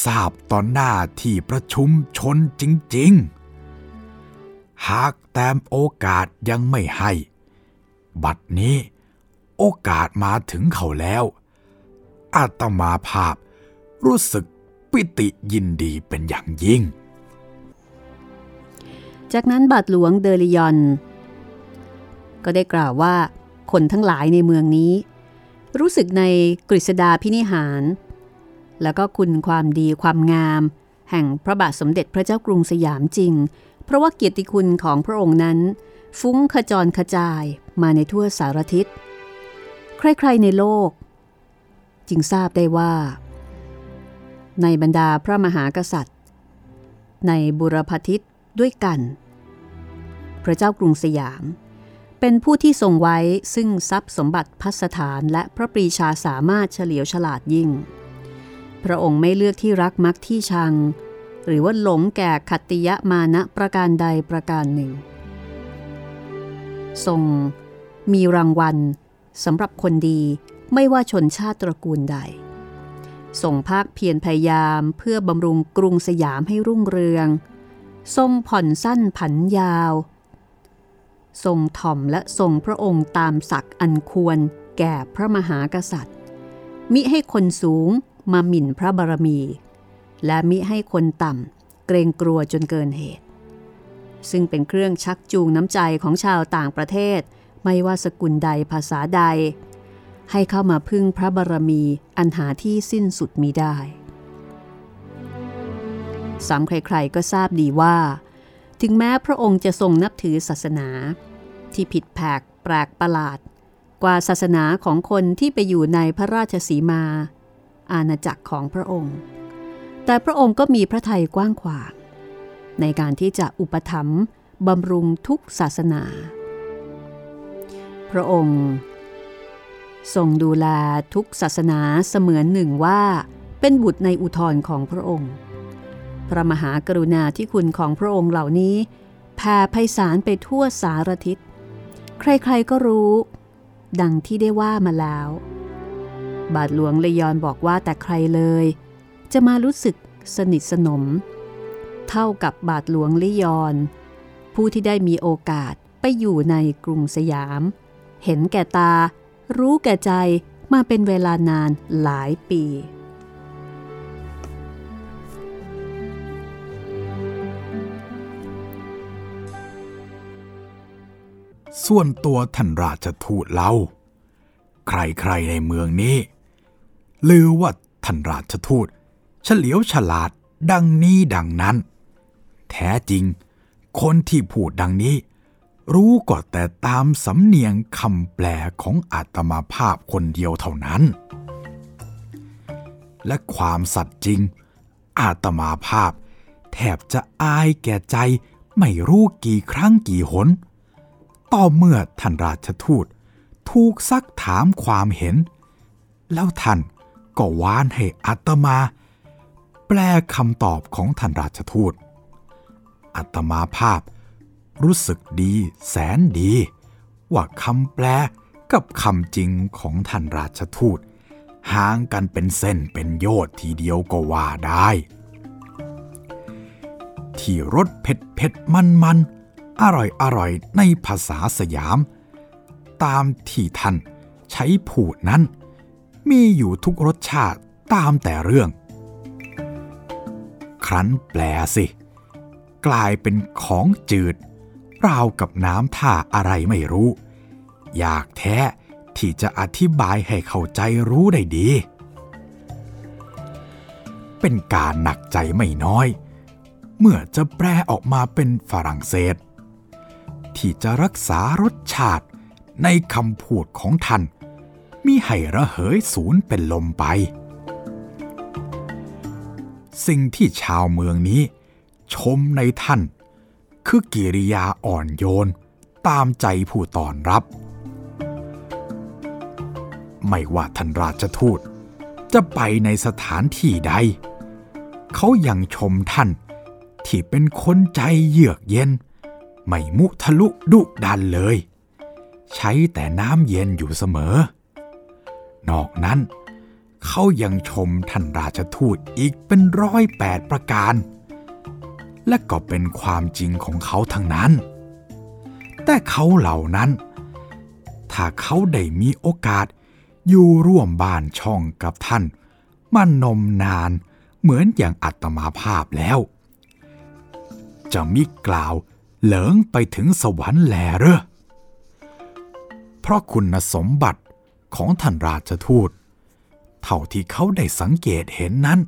ทราบตอนหน้าที่ประชุมชนจริง ๆ หากแต้มโอกาสยังไม่ให้ บัดนี้โอกาสมาถึงเขาแล้ว อาตมาภาพรู้สึกปิติยินดีเป็นอย่างยิ่ง จากนั้นบาทหลวงเดลิยอน ก็ได้กล่าวว่าคนทั้งหลายในเมืองนี้ รู้สึกในกฤษดาพินิหาร แล้วก็คุณความดีความงาม แห่งพระบาทสมเด็จพระเจ้ากรุงสยามจริง เพราะว่าเกียรติคุณของพระองค์นั้น ฟุ้งขจรขจายมาในทั่วสารทิศ ใครๆในโลก จึงทราบได้ว่า ในบรรดาพระมหากษัตริย์ ในบุรพทิศด้วยกัน พระเจ้ากรุงสยาม เป็นผู้ที่ทรงไว้ซึ่งทรัพย์สมบัติพัสถานและพระปรีชาสามารถเฉลียวฉลาดยิ่ง พระองค์ไม่เลือกที่รักมักที่ชัง หรือว่าหลงแก่ขัตติยะมานะประการใดประการหนึ่ง ทรงมีรางวัลสำหรับคนดีไม่ว่าชนชาติตระกูลใดส่งภาคเพียรพยายามเพื่อบำรุงกรุงสยามให้รุ่งเรือง ทรงผ่อนสั้นผันยาว ทรงถ่อมและทรงพระองค์ตามศักดิ์อันควรแก่พระมหากษัตริย์ มิให้คนสูงมาหมิ่นพระบารมี และมิให้คนต่ำเกรงกลัวจนเกินเหตุ ซึ่งเป็นเครื่องชักจูงน้ำใจของชาวต่างประเทศ ไม่ว่าสกุลใดภาษาใด ให้เข้ามาพึ่งพระบารมีอันหาที่สิ้นสุดมีได้ซ้ำใครๆก็ทราบดีว่า ถึงแม้พระองค์จะทรงนับถือศาสนา ที่ผิดแผกแปลกประหลาด กว่าศาสนาของคนที่ไปอยู่ในพระราชสีมา อาณาจักรของพระองค์ แต่พระองค์ก็มีพระทัยกว้างขวางในการที่จะอุปถัมภ์บำรุงทุกศาสนา พระองค์ทรงดูแลทุกศาสนาเสมือนหนึ่งว่า เป็นบุตรในอุทธรของพระองค์ พระมหากรุณาธิคุณของพระองค์เหล่านี้แผ่ไพศาลไปทั่วสารทิศ ใครๆก็รู้ ดังที่ได้ว่ามาแล้ว บาทหลวงเลยอนบอกว่าแต่ใครเลย จะมารู้สึกสนิทสนม เท่ากับบาทหลวงลิยอน ผู้ที่ได้มีโอกาสไปอยู่ในกรุงสยาม เห็นแก่ตา รู้แก่ใจมาเป็นเวลานานหลายปี ส่วนตัวท่านราชทูตเราใครๆในเมืองนี้ลือว่าท่านราชทูตเฉลียวฉลาดดังนี้ดังนั้น แท้จริง คนที่พูดดังนี้ รู้ก็แต่ตามสำเนียงคำแปลของอาตมาภาพคนเดียวเท่านั้น และความสัตย์จริง อาตมาภาพ แทบจะอายแก่ใจไม่รู้กี่ครั้งกี่หน ต่อเมื่อท่านราชทูต ถูกซักถามความเห็น แล้วท่านก็วานให้อัตมา แปลคำตอบของท่านราชทูต อัตมาภาพรู้สึกดีแสนดี ว่าคำแปลกับคำจริงของท่านราชทูต ห่างกันเป็นเส้นเป็นโยดทีเดียวก็ว่าได้ ที่รสเผ็ดเผ็ดมันมัน อร่อยอร่อยในภาษาสยาม ตามที่ท่านใช้ผูดนั้น มีอยู่ทุกรสชาติตามแต่เรื่อง ครั้นแปลสิ กลายเป็นของจืด ราวกับน้ำท่าอะไรไม่รู้ อยากแท้ที่จะอธิบายให้เข้าใจรู้ได้ดี เป็นการหนักใจไม่น้อย เมื่อจะแปลออกมาเป็นฝรั่งเศส ที่จะรักษารสชาติในคำพูดของท่านมีให้ระเหยสูญเป็นลมไป สิ่งที่ชาวเมืองนี้ชมในท่าน คือกิริยาอ่อนโยนตามใจผู้ตอนรับ ไม่ว่าท่านราชทูตจะไปในสถานที่ใด เขายังชมท่านที่เป็นคนใจเยือกเย็น ไม่มุทะลุดุดันเลย ใช้แต่น้ำเย็นอยู่เสมอ นอกนั้นเขายังชมท่านราชทูตอีกเป็นร้อยแปดประการ และก็เป็นความจริงของเขาทั้งนั้น แต่เขาเหล่านั้น ถ้าเขาได้มีโอกาสอยู่ร่วมบ้านช่องกับท่านมานมนานเหมือนอย่างอัตมาภาพแล้ว จะมิกล่าว เหลิงไปถึงสวรรค์แลเรอเพราะคุณสมบัติของท่านราชทูต เท่าที่เขาได้สังเกตเห็นนั้น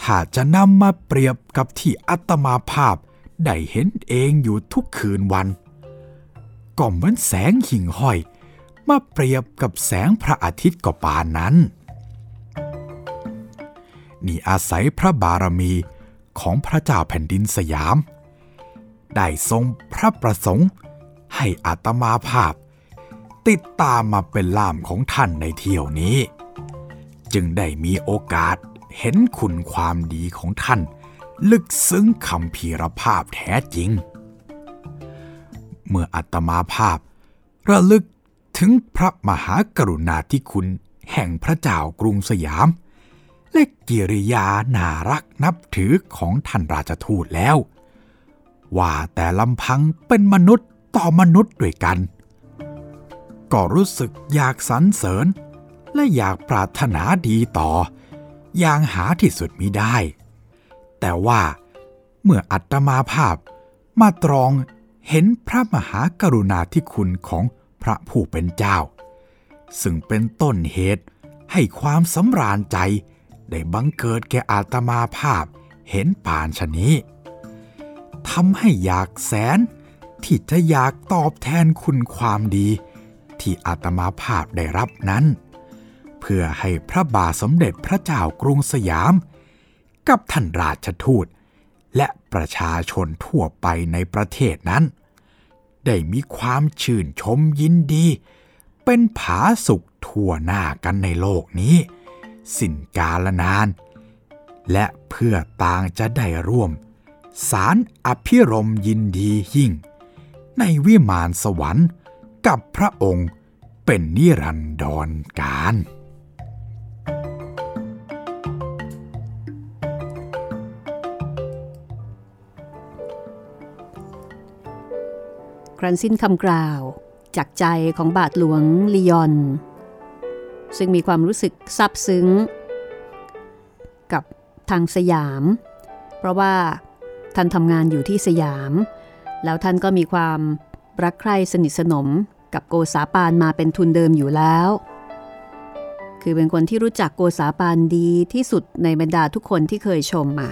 ถ้าจะนำมาเปรียบกับที่อัตมาภาพได้เห็นเองอยู่ทุกคืนวันก็เหมือนแสงหิ่งห้อย มาเปรียบกับแสงพระอาทิตย์ก็ปานนั้น นี่อาศัยพระบารมีของพระเจ้าแผ่นดินสยาม ได้ทรงพระประสงค์ ให้อาตมาภาพ ติดตามมาเป็นล่ามของท่านในเที่ยวนี้ จึงได้มีโอกาสเห็นคุณความดีของท่าน ลึกซึ้งคำพีรภาพแท้จริง เมื่ออาตมาภาพ ระลึกถึงพระมหากรุณาธิคุณแห่งพระเจ้ากรุงสยาม และกิริยาน่ารักนับถือของท่านราชทูตแล้ว ว่าแต่ลำพังเป็นมนุษย์ต่อมนุษย์ด้วยกัน ก็รู้สึกอยากสรรเสริญ และอยากปรารถนาดีต่อ อย่างหาที่สุดมิได้ แต่ว่าเมื่ออัตมาภาพมาตรองเห็นพระมหากรุณาธิคุณของพระผู้เป็นเจ้า ซึ่งเป็นต้นเหตุให้ความสำราญใจ ได้บังเกิดแก่อาตมาภาพเห็นป่านชนี้ ทำให้อยากแสน ที่จะอยากตอบแทนคุณความดี ที่อาตมาภาพได้รับนั้น เพื่อให้พระบาทสมเด็จพระเจ้ากรุงสยาม กับท่านราชทูต และประชาชนทั่วไปในประเทศนั้น ได้มีความชื่นชมยินดี เป็นผาสุขทั่วหน้ากันในโลกนี้ สิ้นกาลนาน และเพื่อต่างจะได้ร่วม สารอภิรมยินดียิ่ง ในวิมานสวรรค์กับพระองค์เป็นนิรันดรการ ครั้นสิ้นคำกล่าวจากใจของบาทหลวงลียอน ซึ่งมีความรู้สึกซาบซึ้ง กับทางสยาม เพราะว่า ท่านทำงานอยู่ที่สยาม แล้วท่านก็มีความรักใคร่สนิทสนมกับโกษาปานมาเป็นทุนเดิมอยู่แล้ว คือเป็นคนที่รู้จักโกษาปานดีที่สุดในบรรดาทุกคนที่เคยชมมา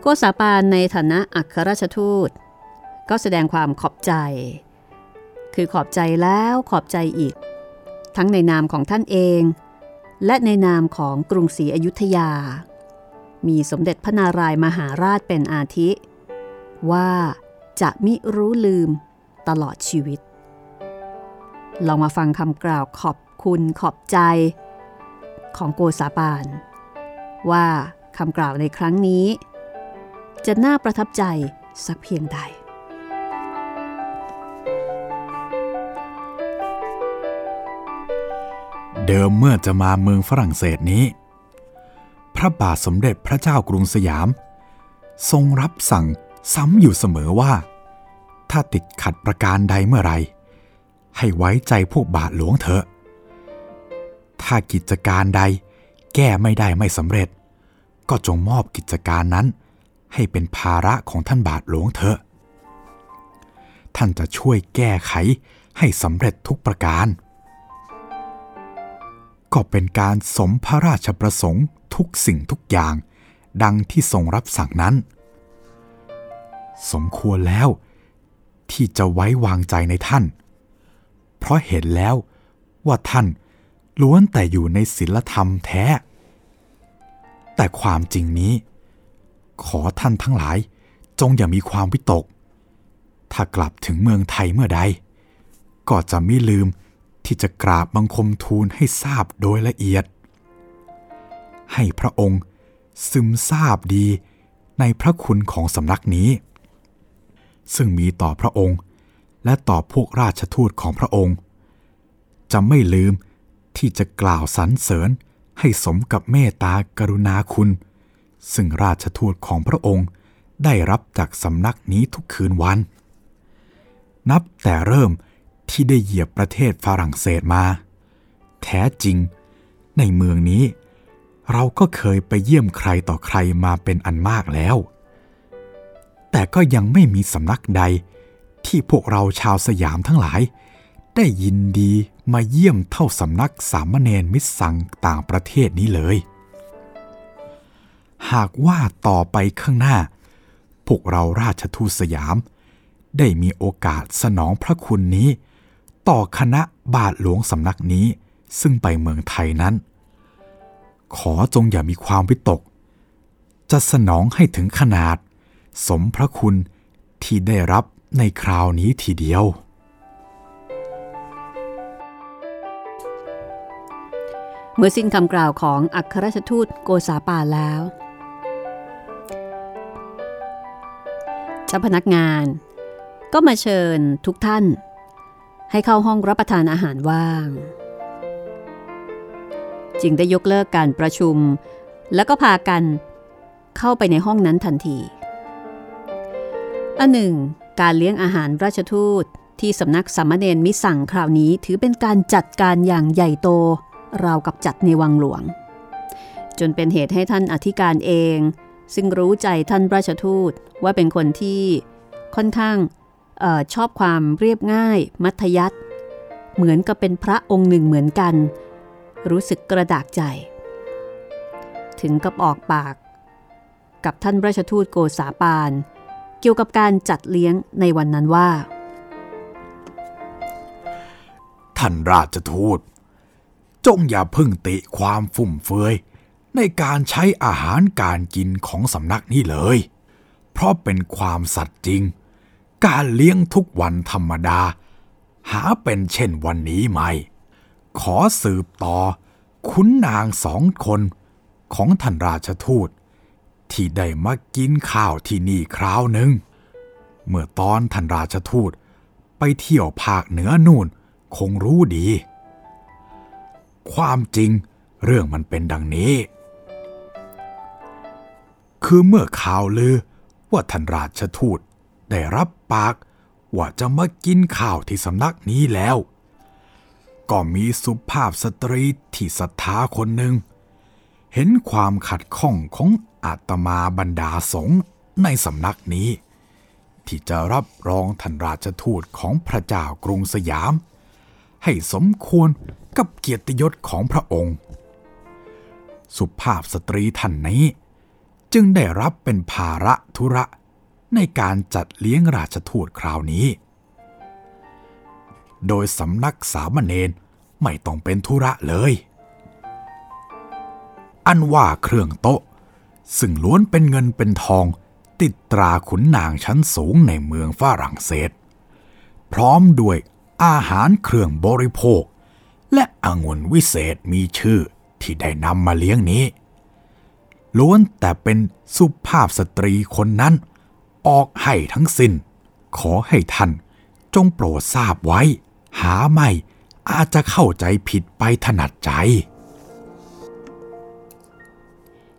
โกษาปานในฐานะอัครราชทูต ก็แสดงความขอบใจ คือขอบใจแล้วขอบใจอีก ทั้งในนามของท่านเอง และในนามของกรุงศรีอยุธยา มีสมเด็จพระนารายมหาราชเป็นอาทิ ว่าจะมิรู้ลืมตลอดชีวิต ลองมาฟังคำกล่าวขอบคุณขอบใจ ของโกษาปาน ว่าคำกล่าวในครั้งนี้ จะน่าประทับใจสักเพียงใดเดิมเมื่อจะมาเมืองฝรั่งเศสนี้ พระบาทสมเด็จพระเจ้ากรุงสยาม ทรงรับสั่งซ้ำอยู่เสมอว่า ถ้าติดขัดประการใดเมื่อไร ให้ไว้ใจพวกบาทหลวงเถอะ ถ้ากิจการใดแก้ไม่ได้ไม่สำเร็จ ก็จงมอบกิจการนั้นให้เป็นภาระของท่านบาทหลวงเถอะ ท่านจะช่วยแก้ไขให้สำเร็จทุกประการ ก็เป็นการสมพระราชประสงค์ทุกสิ่งทุกอย่าง ดังที่ทรงรับสั่งนั้น สมควรแล้ว ที่จะไว้วางใจในท่าน เพราะเห็นแล้วว่าท่านล้วนแต่อยู่ในศีลธรรมแท้ แต่ความจริงนี้ ขอท่านทั้งหลาย จงอย่ามีความวิตก ถ้ากลับถึงเมืองไทยเมื่อใด ก็จะไม่ลืม ที่จะกราบบังคมทูลให้ทราบโดยละเอียด ให้พระองค์ซึมทราบดีในพระคุณของสำนักนี้ ซึ่งมีต่อพระองค์และต่อพวกราชทูตของพระองค์ จะไม่ลืมที่จะกล่าวสรรเสริญให้สมกับเมตตากรุณาคุณ ซึ่งราชทูตของพระองค์ได้รับจากสำนักนี้ทุกคืนวัน นับแต่เริ่ม ที่ได้เหยียบประเทศฝรั่งเศสมา แท้จริง ในเมืองนี้ เราก็เคยไปเยี่ยมใครต่อใครมาเป็นอันมากแล้ว แต่ก็ยังไม่มีสำนักใดที่พวกเราชาวสยามทั้งหลาย ได้ยินดีมาเยี่ยมเท่าสำนักสามเณรมิตรสังต่างประเทศนี้เลย หากว่าต่อไปข้างหน้า พวกเราราชทูตสยาม ได้มีโอกาสสนองพระคุณนี้ ต่อคณะบาทหลวงสำนักนี้ซึ่งไปเมืองไทยนั้น ขอจงอย่ามีความวิตก จะสนองให้ถึงขนาด สมพระคุณที่ได้รับในคราวนี้ทีเดียว เมื่อสิ้นคำกล่าวของอัครราชทูตโกษาปาแล้ว เจ้าพนักงานก็มาเชิญทุกท่าน ให้เข้าห้องรับประทานอาหารว่าง จึงได้ยกเลิกการประชุม แล้วก็พากันเข้าไปในห้องนั้นทันทีอันหนึ่ง การเลี้ยงอาหารราชทูตที่สำนักสามเณรมิสั่งคราวนี้ถือเป็นการจัดการอย่างใหญ่โต ราวกับจัดในวังหลวง จนเป็นเหตุให้ท่านอธิการเอง ซึ่งรู้ใจท่านราชทูตว่าเป็นคนที่ค่อนข้าง ออชอบความเรียบง่าย มัธยัติเหมือนกับเป็นพระองค์หนึ่งเหมือนกัน รู้สึกกระดากใจ ถึงกับออกปาก กับท่านราชทูตโกษาปาน เกี่ยวกับการจัดเลี้ยงในวันนั้นว่า ท่านราชทูต จงอย่าพึ่งติความฟุ่มเฟือยในการใช้อาหารการกินของสำนักนี้เลย เพราะเป็นความสัตย์จริง การเลี้ยงทุกวันธรรมดา หาเป็นเช่นวันนี้ไม่ขอสืบต่อขุนนางสองคนของท่านราชทูต ที่ได้มากินข้าวที่นี่คราวหนึ่ง เมื่อตอนท่านราชทูตไปเที่ยวภาคเหนือนู่นคงรู้ดี ความจริงเรื่องมันเป็นดังนี้ คือเมื่อข่าวลือว่าท่านราชทูต ได้รับปากว่าจะมากินข้าวที่สำนักนี้แล้ว ก็มีสุภาพสตรีที่ศรัทธาคนหนึ่ง เห็นความขัดข้องของอาตมาบรรดาสงฆ์ในสำนักนี้ ที่จะรับรองท่านราชทูตของพระเจ้ากรุงสยาม ให้สมควรกับเกียรติยศของพระองค์ สุภาพสตรีท่านนี้ จึงได้รับเป็นภาระธุระ ในการจัดเลี้ยงราชทูตคราวนี้ โดยสำนักสามเณรไม่ต้องเป็นธุระเลย อันว่าเครื่องโต๊ะ ซึ่งล้วนเป็นเงินเป็นทองติดตราขุนนางชั้นสูงในเมืองฝรั่งเศส พร้อมด้วยอาหารเครื่องบริโภค และองุ่นวิเศษมีชื่อที่ได้นำมาเลี้ยงนี้ ล้วนแต่เป็นสุภาพสตรีคนนั้น ออกให้ทั้งสิน้น ขอให้ท่านจงโปรดทราบไว้ หาไม่อาจจะเข้าใจผิดไปถนัดใจ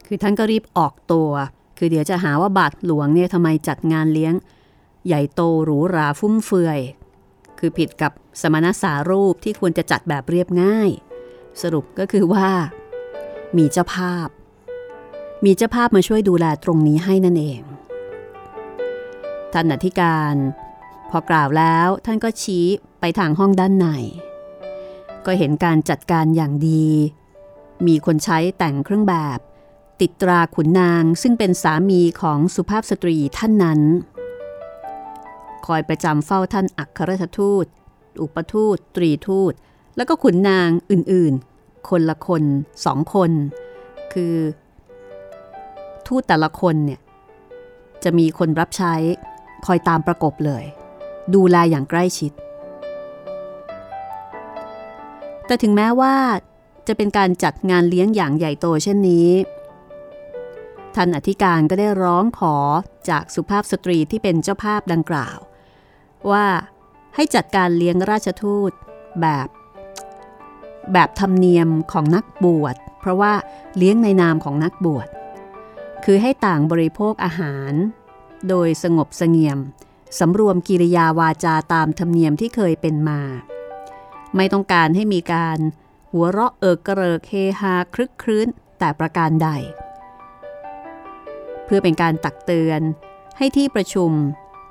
คือท่านก็รีบออกตัว คือเดี๋ยวจะหาว่าบาทหลวงเนี่ยทำไมจัดงานเลี้ยง ใหญ่โตหรูหราฟุ่มเฟือย คือผิดกับสมณสารูปที่ควรจะจัดแบบเรียบง่าย สรุปก็คือว่า มีเจ้าภาพ มีเจ้าภาพมาช่วยดูแลตรงนี้ให้นั่นเอง ท่านอธิการ พอกล่าวแล้วท่านก็ชี้ไปทางห้องด้านใน ก็เห็นการจัดการอย่างดี มีคนใช้แต่งเครื่องแบบ ติดตราขุนนางซึ่งเป็นสามีของสุภาพสตรีท่านนั้น คอยประจำเฝ้าท่านอัครราชทูต อุปทูต ตรีทูต แล้วก็ขุนนางอื่นๆ คนละคนสองคน คือทูตแต่ละคนเนี่ยจะมีคนรับใช้ คอยตามประกบเลย ดูแลอย่างใกล้ชิด แต่ถึงแม้ว่าจะเป็นการจัดงานเลี้ยงอย่างใหญ่โตเช่นนี้ ท่านอธิการก็ได้ร้องขอจากสุภาพสตรีที่เป็นเจ้าภาพดังกล่าว ว่าให้จัดการเลี้ยงราชทูตแบบ แบบธรรมเนียมของนักบวช เพราะว่าเลี้ยงในนามของนักบวช คือให้ต่างบริโภคอาหาร โดยสงบเสงี่ยมสำรวมกิริยาวาจาตามธรรมเนียมที่เคยเป็นมา ไม่ต้องการให้มีการหัวเราะเอิกกระเริกเฮฮาคลึกครื้นแต่ประการใด เพื่อเป็นการตักเตือนให้ที่ประชุม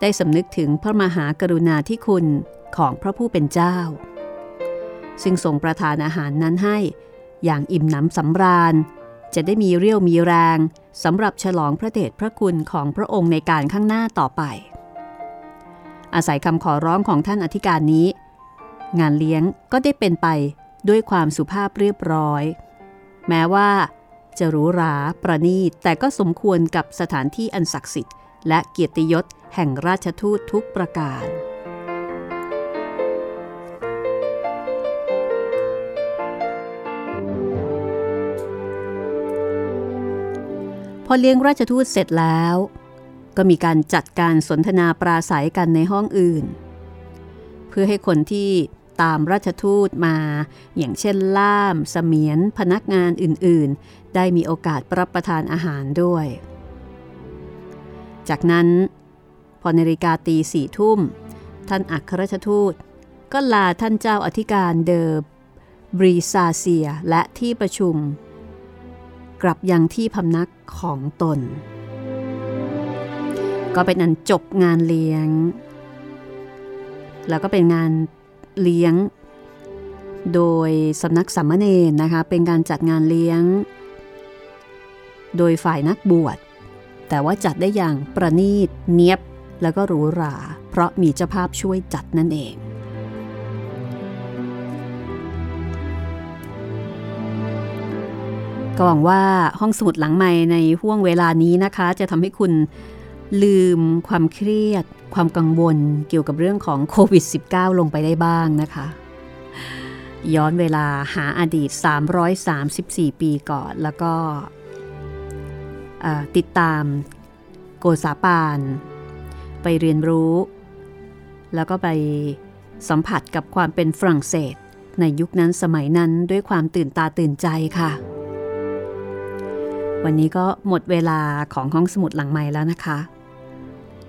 ได้สำนึกถึงพระมหากรุณาธิคุณของพระผู้เป็นเจ้า ซึ่งทรงประทานอาหารนั้นให้อย่างอิ่มหนำสำราญ จะได้มีเรี่ยวมีแรงสำหรับฉลองพระเดชพระคุณของพระองค์ในการข้างหน้าต่อไป อาศัยคำขอร้องของท่านอธิการนี้ งานเลี้ยงก็ได้เป็นไปด้วยความสุภาพเรียบร้อย แม้ว่า จะหรูหราประณีตแต่ก็สมควรกับสถานที่อันศักดิ์สิทธิ์และเกียรติยศแห่งราชทูตทุกประการ พอเลี้ยงราชทูตเสร็จแล้ว ก็มีการจัดการสนทนาปราศัยกันในห้องอื่น เพื่อให้คนที่ตามราชทูตมา อย่างเช่นล่าม เสมียน พนักงานอื่นๆ ได้มีโอกาสรับประทานอาหารด้วย จากนั้น พอนาฬิกาตีสี่ทุ่ม ท่านอัครราชทูต ก็ลาท่านเจ้าอธิการเดอบรีซาเซียและที่ประชุม กลับยังที่พำนักของตน ก็เป็นอันจบงานเลี้ยง แล้วก็เป็นงานเลี้ยง โดยสำนักสัมมเนนนะคะ เป็นการจัดงานเลี้ยง โดยฝ่ายนักบวช แต่ว่าจัดได้อย่างประณีตเนียบแล้วก็หรูหรา เพราะมีเจ้าภาพช่วยจัดนั่นเอง ก็หวังว่าห้องสมุดหลังใหม่ในห่วงเวลานี้นะคะ จะทำให้คุณลืมความเครียด ความกังวลเกี่ยวกับเรื่องของโควิด -19 ลงไปได้บ้างนะคะ ย้อนเวลาหาอดีต 334 ปีก่อน แล้วก็ติดตามโกษาปาน ไปเรียนรู้ แล้วก็ไปสัมผัสกับความเป็นฝรั่งเศส ในยุคนั้นสมัยนั้นด้วยความตื่นตาตื่นใจค่ะ วันนี้ก็หมดเวลาของห้องสมุดหลังใหม่แล้วนะคะ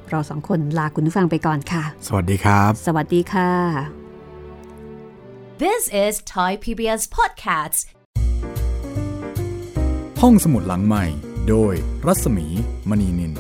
เราสองคนลาคุณผู้ฟังไปก่อนค่ะ สวัสดีครับ สวัสดีค่ะ This is Thai PBS Podcasts ห้องสมุดหลังใหม่ โดยรัศมีมณีนิน